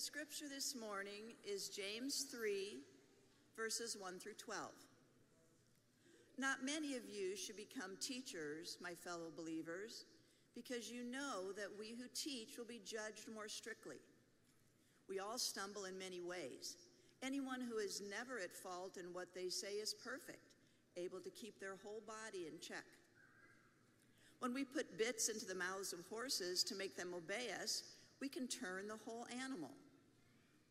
scripture this morning is James 3, verses 1 through 12. Not many of you should become teachers, my fellow believers, because you know that we who teach will be judged more strictly. We all stumble in many ways. Anyone who is never at fault in what they say is perfect, able to keep their whole body in check. When we put bits into the mouths of horses to make them obey us, we can turn the whole animal.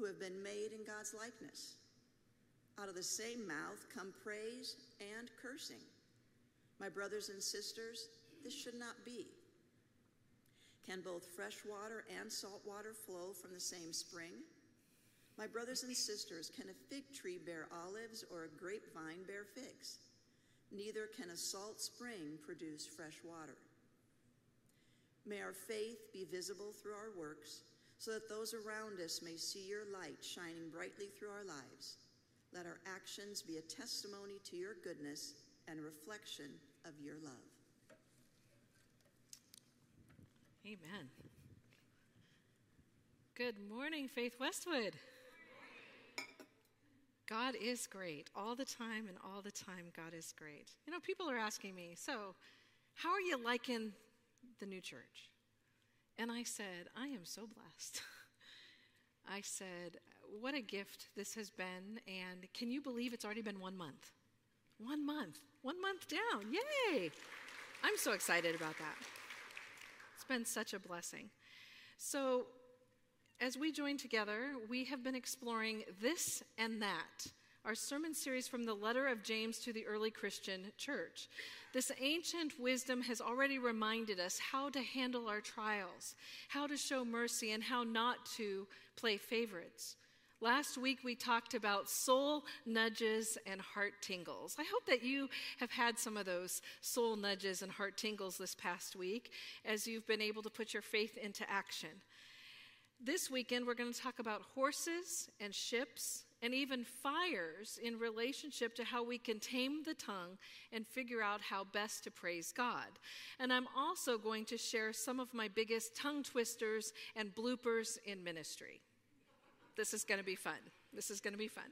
who have been made in God's likeness. Out of the same mouth come praise and cursing. My brothers and sisters, this should not be. Can both fresh water and salt water flow from the same spring? My brothers and sisters, can a fig tree bear olives or a grapevine bear figs? Neither can a salt spring produce fresh water. May our faith be visible through our works, so that those around us may see your light shining brightly through our lives. Let our actions be a testimony to your goodness and a reflection of your love. Amen. Good morning, Faith Westwood. God is great all the time, and all the time, God is great. You know, people are asking me, so how are you liking the new church? And I said, I am so blessed. I said, what a gift this has been, and can you believe it's already been one month? One month, one month down. Yay! I'm so excited about that It's been such a blessing. So, as we join together, we have been exploring this and that, our sermon series from the letter of James to the early Christian church. This ancient wisdom has already reminded us how to handle our trials, how to show mercy, and how not to play favorites. Last week we talked about soul nudges and heart tingles. I hope that you have had some of those soul nudges and heart tingles this past week as you've been able to put your faith into action. This weekend we're going to talk about horses and ships and even fires in relationship to how we can tame the tongue and figure out how best to praise God. And I'm also going to share some of my biggest tongue twisters and bloopers in ministry. This is going to be fun. This is going to be fun.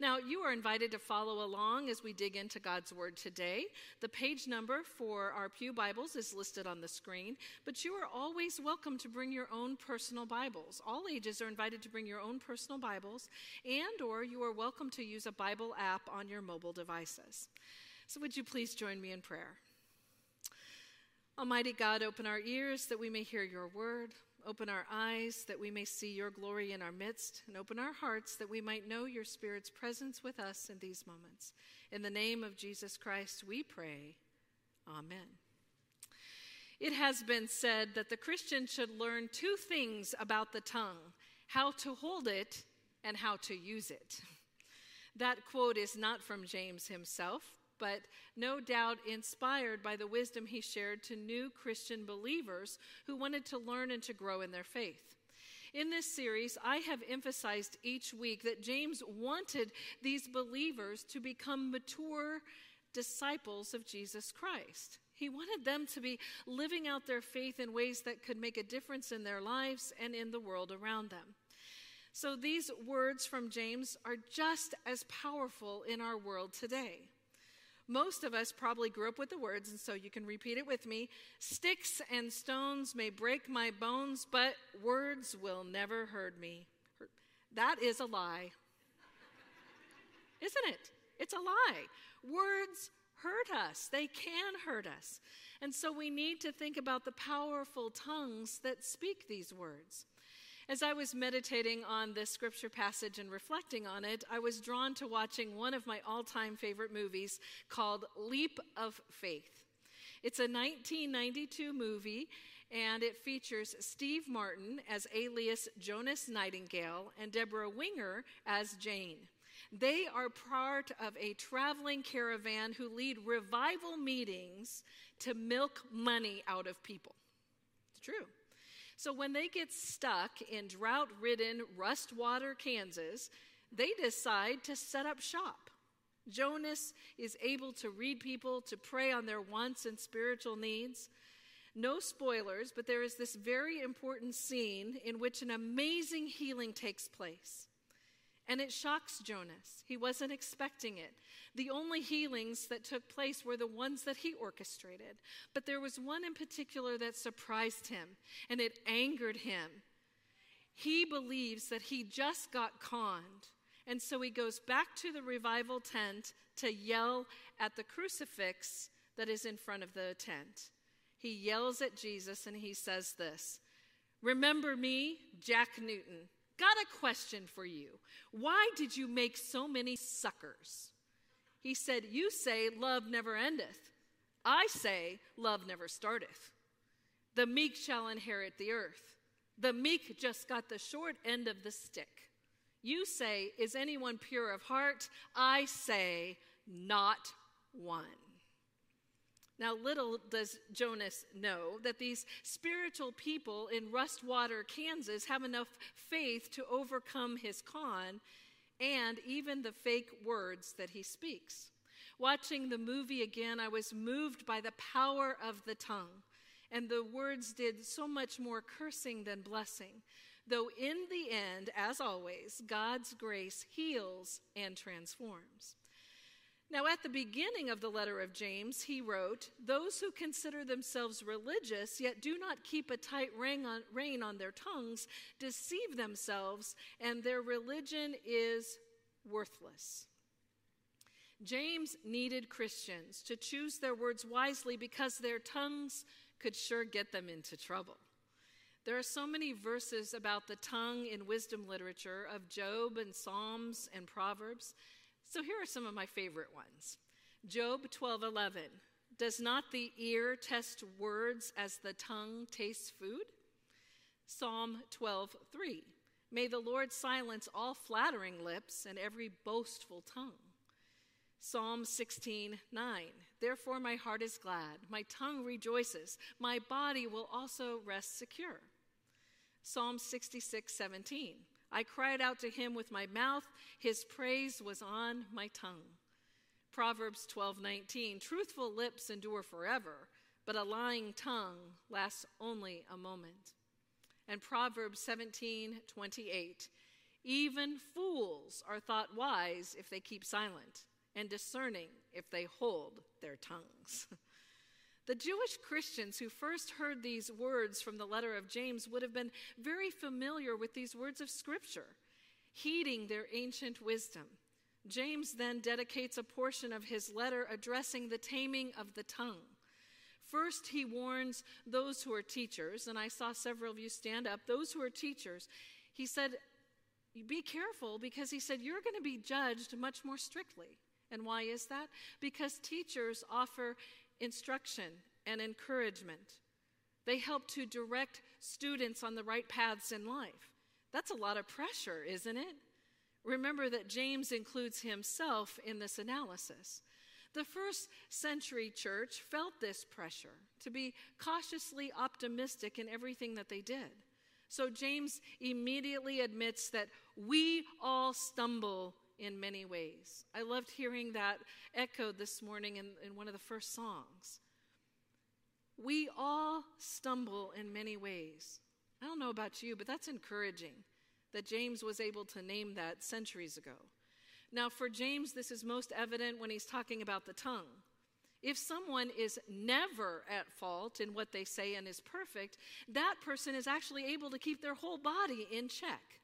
Now, you are invited to follow along as we dig into God's Word today. The page number for our Pew Bibles is listed on the screen, but you are always welcome to bring your own personal Bibles. All ages are invited to bring your own personal Bibles, and or you are welcome to use a Bible app on your mobile devices. So would you please join me in prayer? Almighty God, open our ears that we may hear your word. Open our eyes that we may see your glory in our midst, and open our hearts that we might know your Spirit's presence with us in these moments. In the name of Jesus Christ, we pray. Amen. It has been said that the Christian should learn two things about the tongue how to hold it and how to use it. That quote is not from James himself, but no doubt inspired by the wisdom he shared to new Christian believers who wanted to learn and to grow in their faith. In this series, I have emphasized each week that James wanted these believers to become mature disciples of Jesus Christ. He wanted them to be living out their faith in ways that could make a difference in their lives and in the world around them. So these words from James are just as powerful in our world today. Most of us probably grew up with the words, and so you can repeat it with me Sticks and stones may break my bones, but words will never hurt me. That is a lie. Isn't it? It's a lie. Words hurt us, they can hurt us. And so we need to think about the powerful tongues that speak these words. As I was meditating on this scripture passage and reflecting on it, I was drawn to watching one of my all time favorite movies called Leap of Faith. It's a 1992 movie, and it features Steve Martin as alias Jonas Nightingale and Debra Winger as Jane. They are part of a traveling caravan who lead revival meetings to milk money out of people. It's true. So when they get stuck in drought ridden Rustwater, Kansas, they decide to set up shop. Jonas is able to read people, to pray on their wants and spiritual needs. No spoilers, but there is this very important scene in which an amazing healing takes place. And it shocks Jonas. He wasn't expecting it. The only healings that took place were the ones that he orchestrated. But there was one in particular that surprised him, and it angered him. He believes that he just got conned. And so he goes back to the revival tent to yell at the crucifix that is in front of the tent. He yells at Jesus and he says this Remember me, Jack Newton. Got a question for you. Why did you make so many suckers? He said, You say love never endeth. I say love never starteth. The meek shall inherit the earth. The meek just got the short end of the stick. You say, Is anyone pure of heart? I say, Not one. Now, little does Jonas know that these spiritual people in Rustwater, Kansas, have enough faith to overcome his con and even the fake words that he speaks. Watching the movie again, I was moved by the power of the tongue, and the words did so much more cursing than blessing. Though in the end, as always, God's grace heals and transforms. Now, at the beginning of the letter of James, he wrote, Those who consider themselves religious, yet do not keep a tight rein on, rein on their tongues, deceive themselves, and their religion is worthless. James needed Christians to choose their words wisely because their tongues could sure get them into trouble. There are so many verses about the tongue in wisdom literature of Job and Psalms and Proverbs so here are some of my favorite ones. Job 12:11. Does not the ear test words as the tongue tastes food? Psalm 12:3. May the Lord silence all flattering lips and every boastful tongue. Psalm 16:9. Therefore my heart is glad, my tongue rejoices, my body will also rest secure. Psalm 66:17. I cried out to him with my mouth, his praise was on my tongue. Proverbs 12:19 Truthful lips endure forever, but a lying tongue lasts only a moment. And Proverbs 17:28 Even fools are thought wise if they keep silent, and discerning if they hold their tongues. The Jewish Christians who first heard these words from the letter of James would have been very familiar with these words of Scripture, heeding their ancient wisdom. James then dedicates a portion of his letter addressing the taming of the tongue. First, he warns those who are teachers, and I saw several of you stand up, those who are teachers. He said, Be careful because he said, You're going to be judged much more strictly. And why is that? Because teachers offer instruction and encouragement. They help to direct students on the right paths in life. That's a lot of pressure, isn't it? Remember that James includes himself in this analysis. The first century church felt this pressure to be cautiously optimistic in everything that they did. So James immediately admits that we all stumble in many ways. I loved hearing that echoed this morning in, in one of the first songs. We all stumble in many ways. I don't know about you, but that's encouraging that James was able to name that centuries ago. Now, for James, this is most evident when he's talking about the tongue. If someone is never at fault in what they say and is perfect, that person is actually able to keep their whole body in check.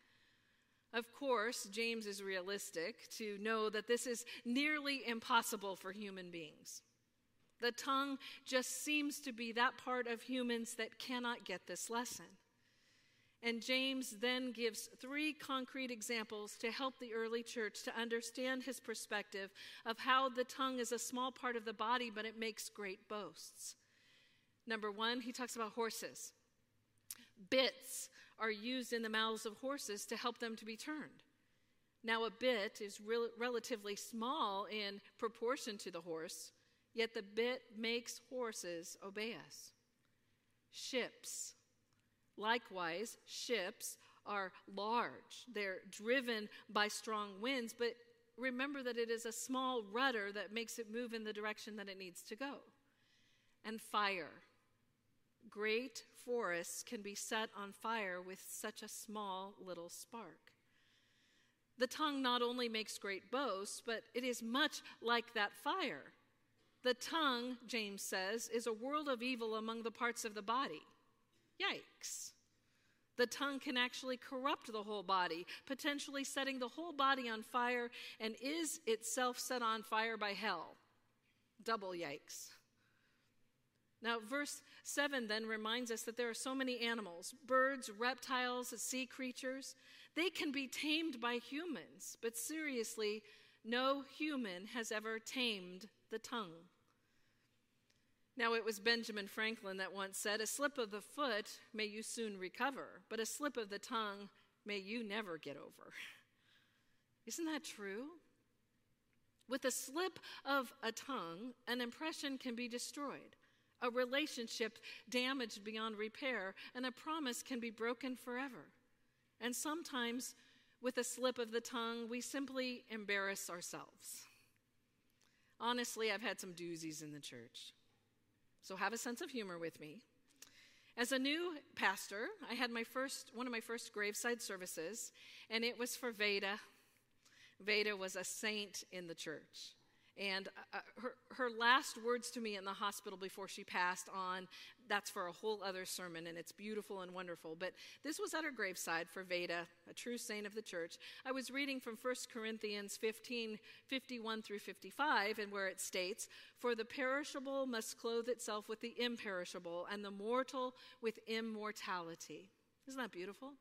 Of course, James is realistic to know that this is nearly impossible for human beings. The tongue just seems to be that part of humans that cannot get this lesson. And James then gives three concrete examples to help the early church to understand his perspective of how the tongue is a small part of the body, but it makes great boasts. Number one, he talks about horses. Bits are used in the mouths of horses to help them to be turned. Now, a bit is re- relatively small in proportion to the horse, yet the bit makes horses obey us. Ships Likewise, ships are large, they're driven by strong winds, but remember that it is a small rudder that makes it move in the direction that it needs to go. And fire. Great forests can be set on fire with such a small little spark. The tongue not only makes great boasts, but it is much like that fire. The tongue, James says, is a world of evil among the parts of the body. Yikes. The tongue can actually corrupt the whole body, potentially setting the whole body on fire, and is itself set on fire by hell. Double yikes. Now, verse 7 then reminds us that there are so many animals birds, reptiles, sea creatures. They can be tamed by humans, but seriously, no human has ever tamed the tongue. Now, it was Benjamin Franklin that once said, A slip of the foot may you soon recover, but a slip of the tongue may you never get over. Isn't that true? With a slip of a tongue, an impression can be destroyed, a relationship damaged beyond repair, and a promise can be broken forever. And sometimes, with a slip of the tongue, we simply embarrass ourselves. Honestly, I've had some doozies in the church. So have a sense of humor with me. As a new pastor, I had my first one of my first graveside services, and it was for Veda. Veda was a saint in the church. And uh, her, her last words to me in the hospital before she passed on, that's for a whole other sermon, and it's beautiful and wonderful. But this was at her graveside for Veda, a true saint of the church. I was reading from 1 Corinthians 15 51 through 55, and where it states, For the perishable must clothe itself with the imperishable, and the mortal with immortality. Isn't that beautiful?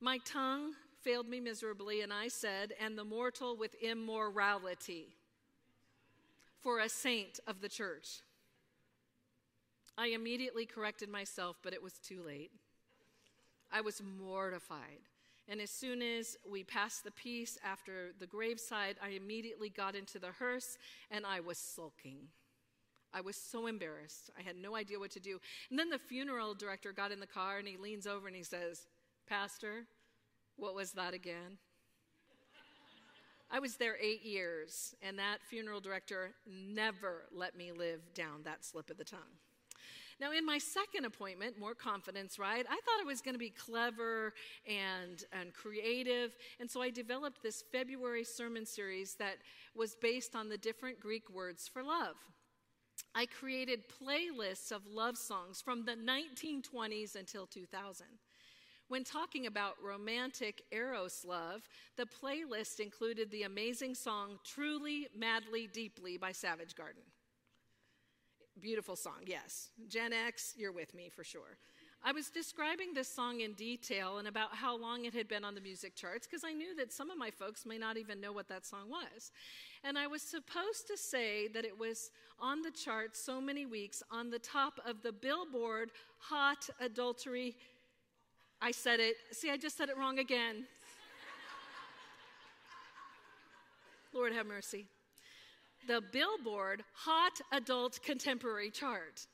My tongue failed me miserably, and I said, And the mortal with immorality for a saint of the church. I immediately corrected myself, but it was too late. I was mortified. And as soon as we passed the peace after the graveside, I immediately got into the hearse and I was sulking. I was so embarrassed. I had no idea what to do. And then the funeral director got in the car and he leans over and he says, Pastor, what was that again? I was there eight years, and that funeral director never let me live down that slip of the tongue. Now, in my second appointment, more confidence, right? I thought I was going to be clever and, and creative. And so I developed this February sermon series that was based on the different Greek words for love. I created playlists of love songs from the 1920s until 2000. When talking about romantic Eros love, the playlist included the amazing song Truly, Madly, Deeply by Savage Garden. Beautiful song, yes. Gen X, you're with me for sure. I was describing this song in detail and about how long it had been on the music charts because I knew that some of my folks may not even know what that song was. And I was supposed to say that it was on the charts so many weeks on the top of the Billboard Hot Adultery I said it. See, I just said it wrong again. Lord have mercy. The Billboard Hot Adult Contemporary Chart.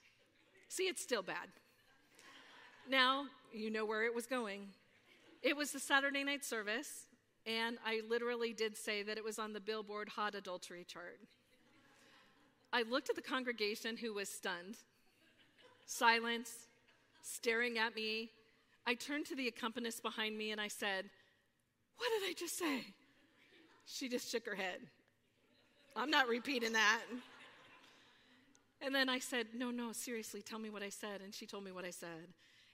See, it's still bad. Now, you know where it was going. It was the Saturday night service, and I literally did say that it was on the Billboard Hot Adultery Chart. I looked at the congregation who was stunned, silence, staring at me, I turned to the accompanist behind me and I said, What did I just say? She just shook her head. I'm not repeating that. And then I said, No, no, seriously, tell me what I said. And she told me what I said.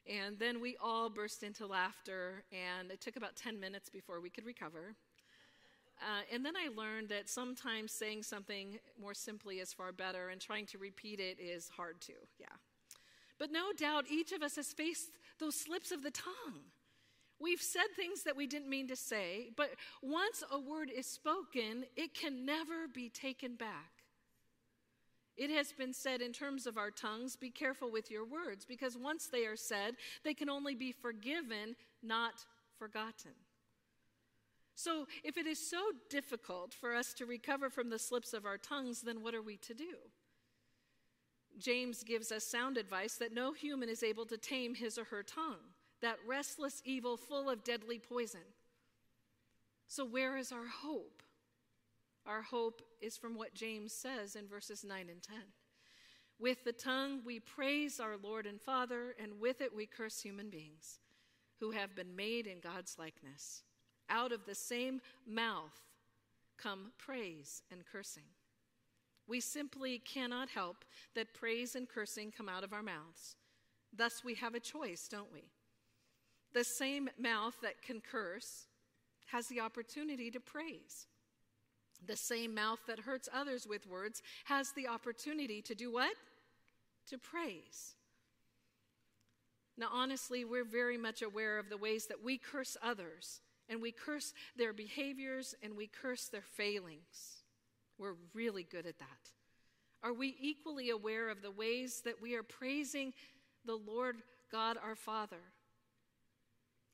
And then we all burst into laughter, and it took about 10 minutes before we could recover. Uh, and then I learned that sometimes saying something more simply is far better, and trying to repeat it is hard too. Yeah. But no doubt each of us has faced those slips of the tongue. We've said things that we didn't mean to say, but once a word is spoken, it can never be taken back. It has been said in terms of our tongues be careful with your words, because once they are said, they can only be forgiven, not forgotten. So, if it is so difficult for us to recover from the slips of our tongues, then what are we to do? James gives us sound advice that no human is able to tame his or her tongue, that restless evil full of deadly poison. So, where is our hope? Our hope is from what James says in verses 9 and 10. With the tongue we praise our Lord and Father, and with it we curse human beings who have been made in God's likeness. Out of the same mouth come praise and cursing. We simply cannot help that praise and cursing come out of our mouths. Thus, we have a choice, don't we? The same mouth that can curse has the opportunity to praise. The same mouth that hurts others with words has the opportunity to do what? To praise. Now, honestly, we're very much aware of the ways that we curse others, and we curse their behaviors, and we curse their failings. We're really good at that. Are we equally aware of the ways that we are praising the Lord God our Father?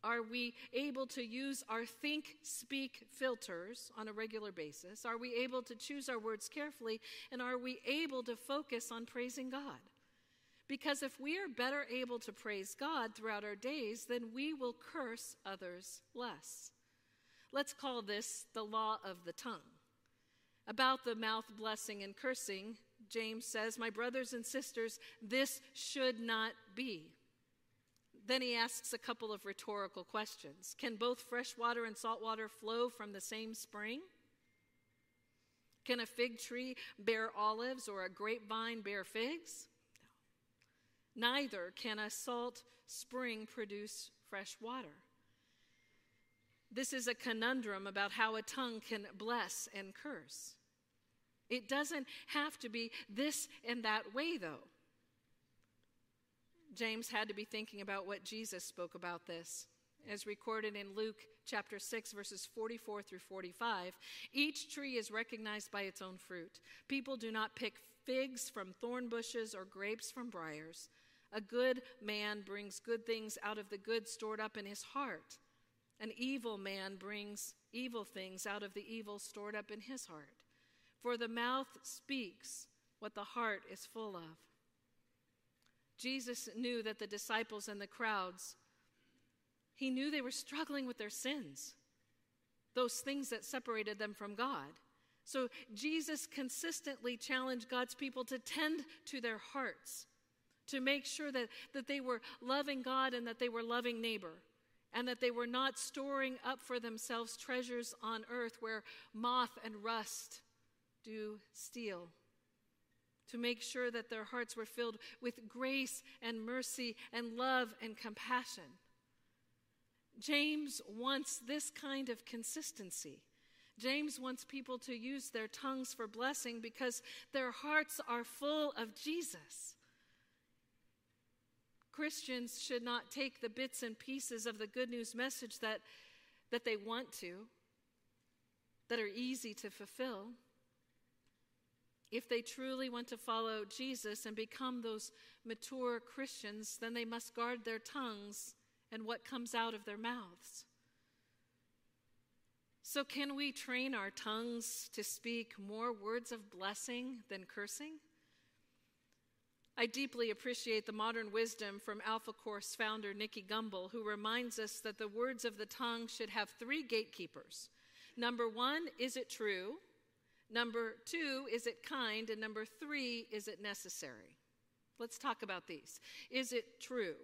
Are we able to use our think speak filters on a regular basis? Are we able to choose our words carefully? And are we able to focus on praising God? Because if we are better able to praise God throughout our days, then we will curse others less. Let's call this the law of the tongue. About the mouth blessing and cursing, James says, My brothers and sisters, this should not be. Then he asks a couple of rhetorical questions Can both fresh water and salt water flow from the same spring? Can a fig tree bear olives or a grapevine bear figs? Neither can a salt spring produce fresh water. This is a conundrum about how a tongue can bless and curse. It doesn't have to be this and that way, though. James had to be thinking about what Jesus spoke about this. As recorded in Luke chapter 6, verses 44 through 45, each tree is recognized by its own fruit. People do not pick figs from thorn bushes or grapes from briars. A good man brings good things out of the good stored up in his heart. An evil man brings evil things out of the evil stored up in his heart. For the mouth speaks what the heart is full of. Jesus knew that the disciples and the crowds, he knew they were struggling with their sins, those things that separated them from God. So Jesus consistently challenged God's people to tend to their hearts, to make sure that, that they were loving God and that they were loving neighbor, and that they were not storing up for themselves treasures on earth where moth and rust do steal to make sure that their hearts were filled with grace and mercy and love and compassion. James wants this kind of consistency. James wants people to use their tongues for blessing because their hearts are full of Jesus. Christians should not take the bits and pieces of the good news message that, that they want to, that are easy to fulfill if they truly want to follow Jesus and become those mature Christians, then they must guard their tongues and what comes out of their mouths. So, can we train our tongues to speak more words of blessing than cursing? I deeply appreciate the modern wisdom from Alpha Course founder Nicky Gumbel, who reminds us that the words of the tongue should have three gatekeepers. Number one, is it true? Number two, is it kind? And number three, is it necessary? Let's talk about these. Is it true?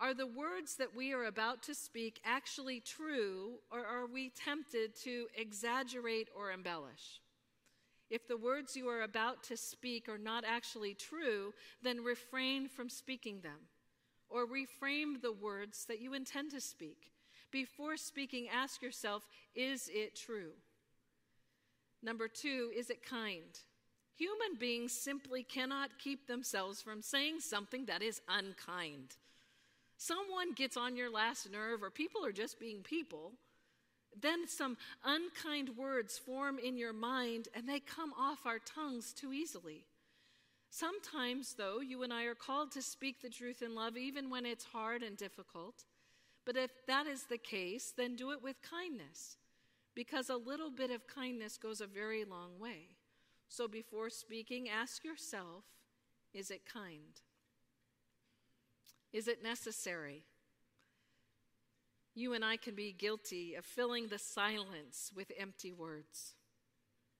Are the words that we are about to speak actually true, or are we tempted to exaggerate or embellish? If the words you are about to speak are not actually true, then refrain from speaking them. or reframe the words that you intend to speak. Before speaking, ask yourself is it true? Number two, is it kind? Human beings simply cannot keep themselves from saying something that is unkind. Someone gets on your last nerve, or people are just being people, then some unkind words form in your mind and they come off our tongues too easily. Sometimes, though, you and I are called to speak the truth in love even when it's hard and difficult. But if that is the case, then do it with kindness, because a little bit of kindness goes a very long way. So before speaking, ask yourself is it kind? Is it necessary? You and I can be guilty of filling the silence with empty words.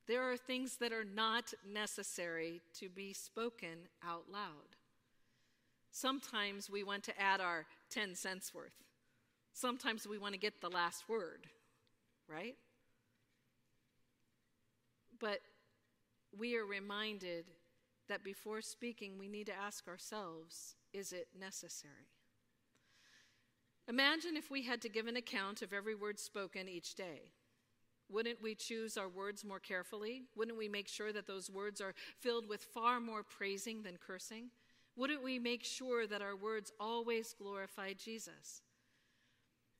There are things that are not necessary to be spoken out loud. Sometimes we want to add our 10 cents worth. Sometimes we want to get the last word, right? But we are reminded that before speaking, we need to ask ourselves is it necessary? Imagine if we had to give an account of every word spoken each day. Wouldn't we choose our words more carefully? Wouldn't we make sure that those words are filled with far more praising than cursing? Wouldn't we make sure that our words always glorify Jesus?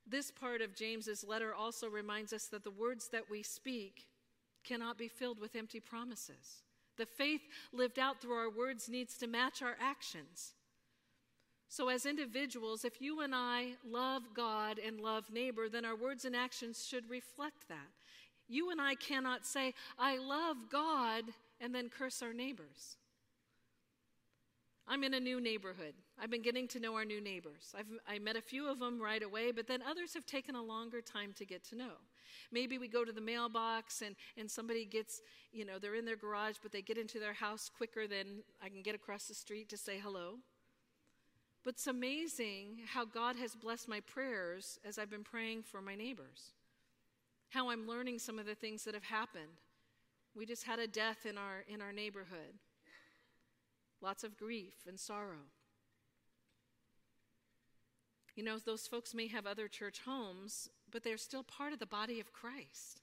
This part of James's letter also reminds us that the words that we speak cannot be filled with empty promises. The faith lived out through our words needs to match our actions. So, as individuals, if you and I love God and love neighbor, then our words and actions should reflect that. You and I cannot say, I love God, and then curse our neighbors. I'm in a new neighborhood. I've been getting to know our new neighbors. I've, I met a few of them right away, but then others have taken a longer time to get to know. Maybe we go to the mailbox and, and somebody gets, you know, they're in their garage, but they get into their house quicker than I can get across the street to say hello. But it's amazing how God has blessed my prayers as I've been praying for my neighbors, how I'm learning some of the things that have happened. We just had a death in our, in our neighborhood, lots of grief and sorrow. You know, those folks may have other church homes, but they're still part of the body of Christ.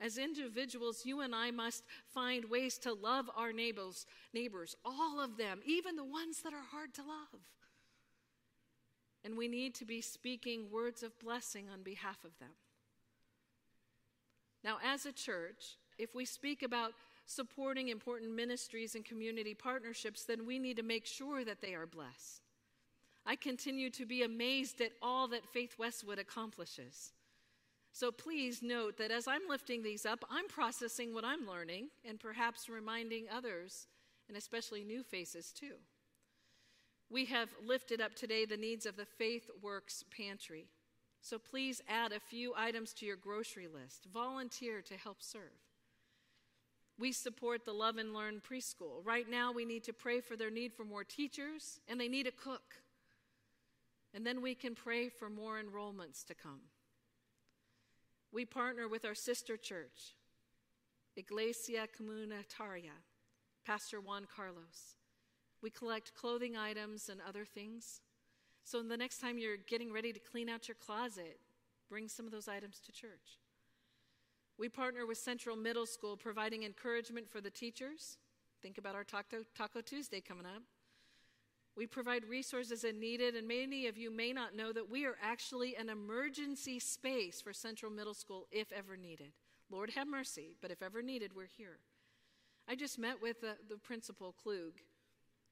As individuals, you and I must find ways to love our neighbors, neighbors, all of them, even the ones that are hard to love. And we need to be speaking words of blessing on behalf of them. Now, as a church, if we speak about supporting important ministries and community partnerships, then we need to make sure that they are blessed. I continue to be amazed at all that Faith Westwood accomplishes. So please note that as I'm lifting these up, I'm processing what I'm learning and perhaps reminding others, and especially new faces too. We have lifted up today the needs of the Faith Works Pantry. So please add a few items to your grocery list. Volunteer to help serve. We support the Love and Learn preschool. Right now, we need to pray for their need for more teachers, and they need a cook. And then we can pray for more enrollments to come. We partner with our sister church, Iglesia Comunitaria, Pastor Juan Carlos. We collect clothing items and other things. So the next time you're getting ready to clean out your closet, bring some of those items to church. We partner with Central Middle School, providing encouragement for the teachers. Think about our Taco, Taco Tuesday coming up. We provide resources as needed, and many of you may not know that we are actually an emergency space for Central Middle School if ever needed. Lord have mercy, but if ever needed, we're here. I just met with the, the principal, Klug.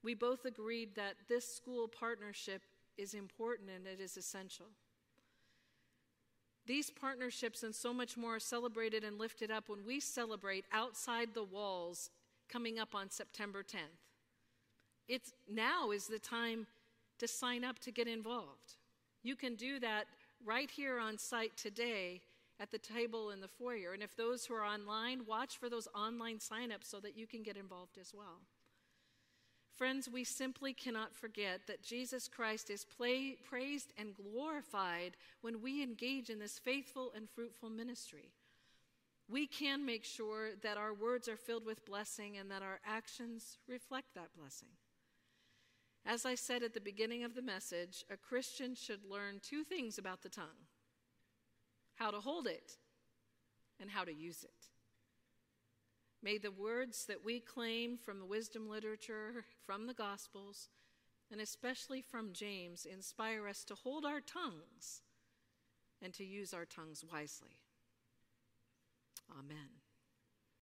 We both agreed that this school partnership is important and it is essential. These partnerships and so much more are celebrated and lifted up when we celebrate outside the walls coming up on September 10th. It's now is the time to sign up to get involved. You can do that right here on site today at the table in the foyer. And if those who are online, watch for those online signups so that you can get involved as well. Friends, we simply cannot forget that Jesus Christ is play, praised and glorified when we engage in this faithful and fruitful ministry. We can make sure that our words are filled with blessing and that our actions reflect that blessing. As I said at the beginning of the message, a Christian should learn two things about the tongue how to hold it and how to use it. May the words that we claim from the wisdom literature, from the Gospels, and especially from James inspire us to hold our tongues and to use our tongues wisely. Amen.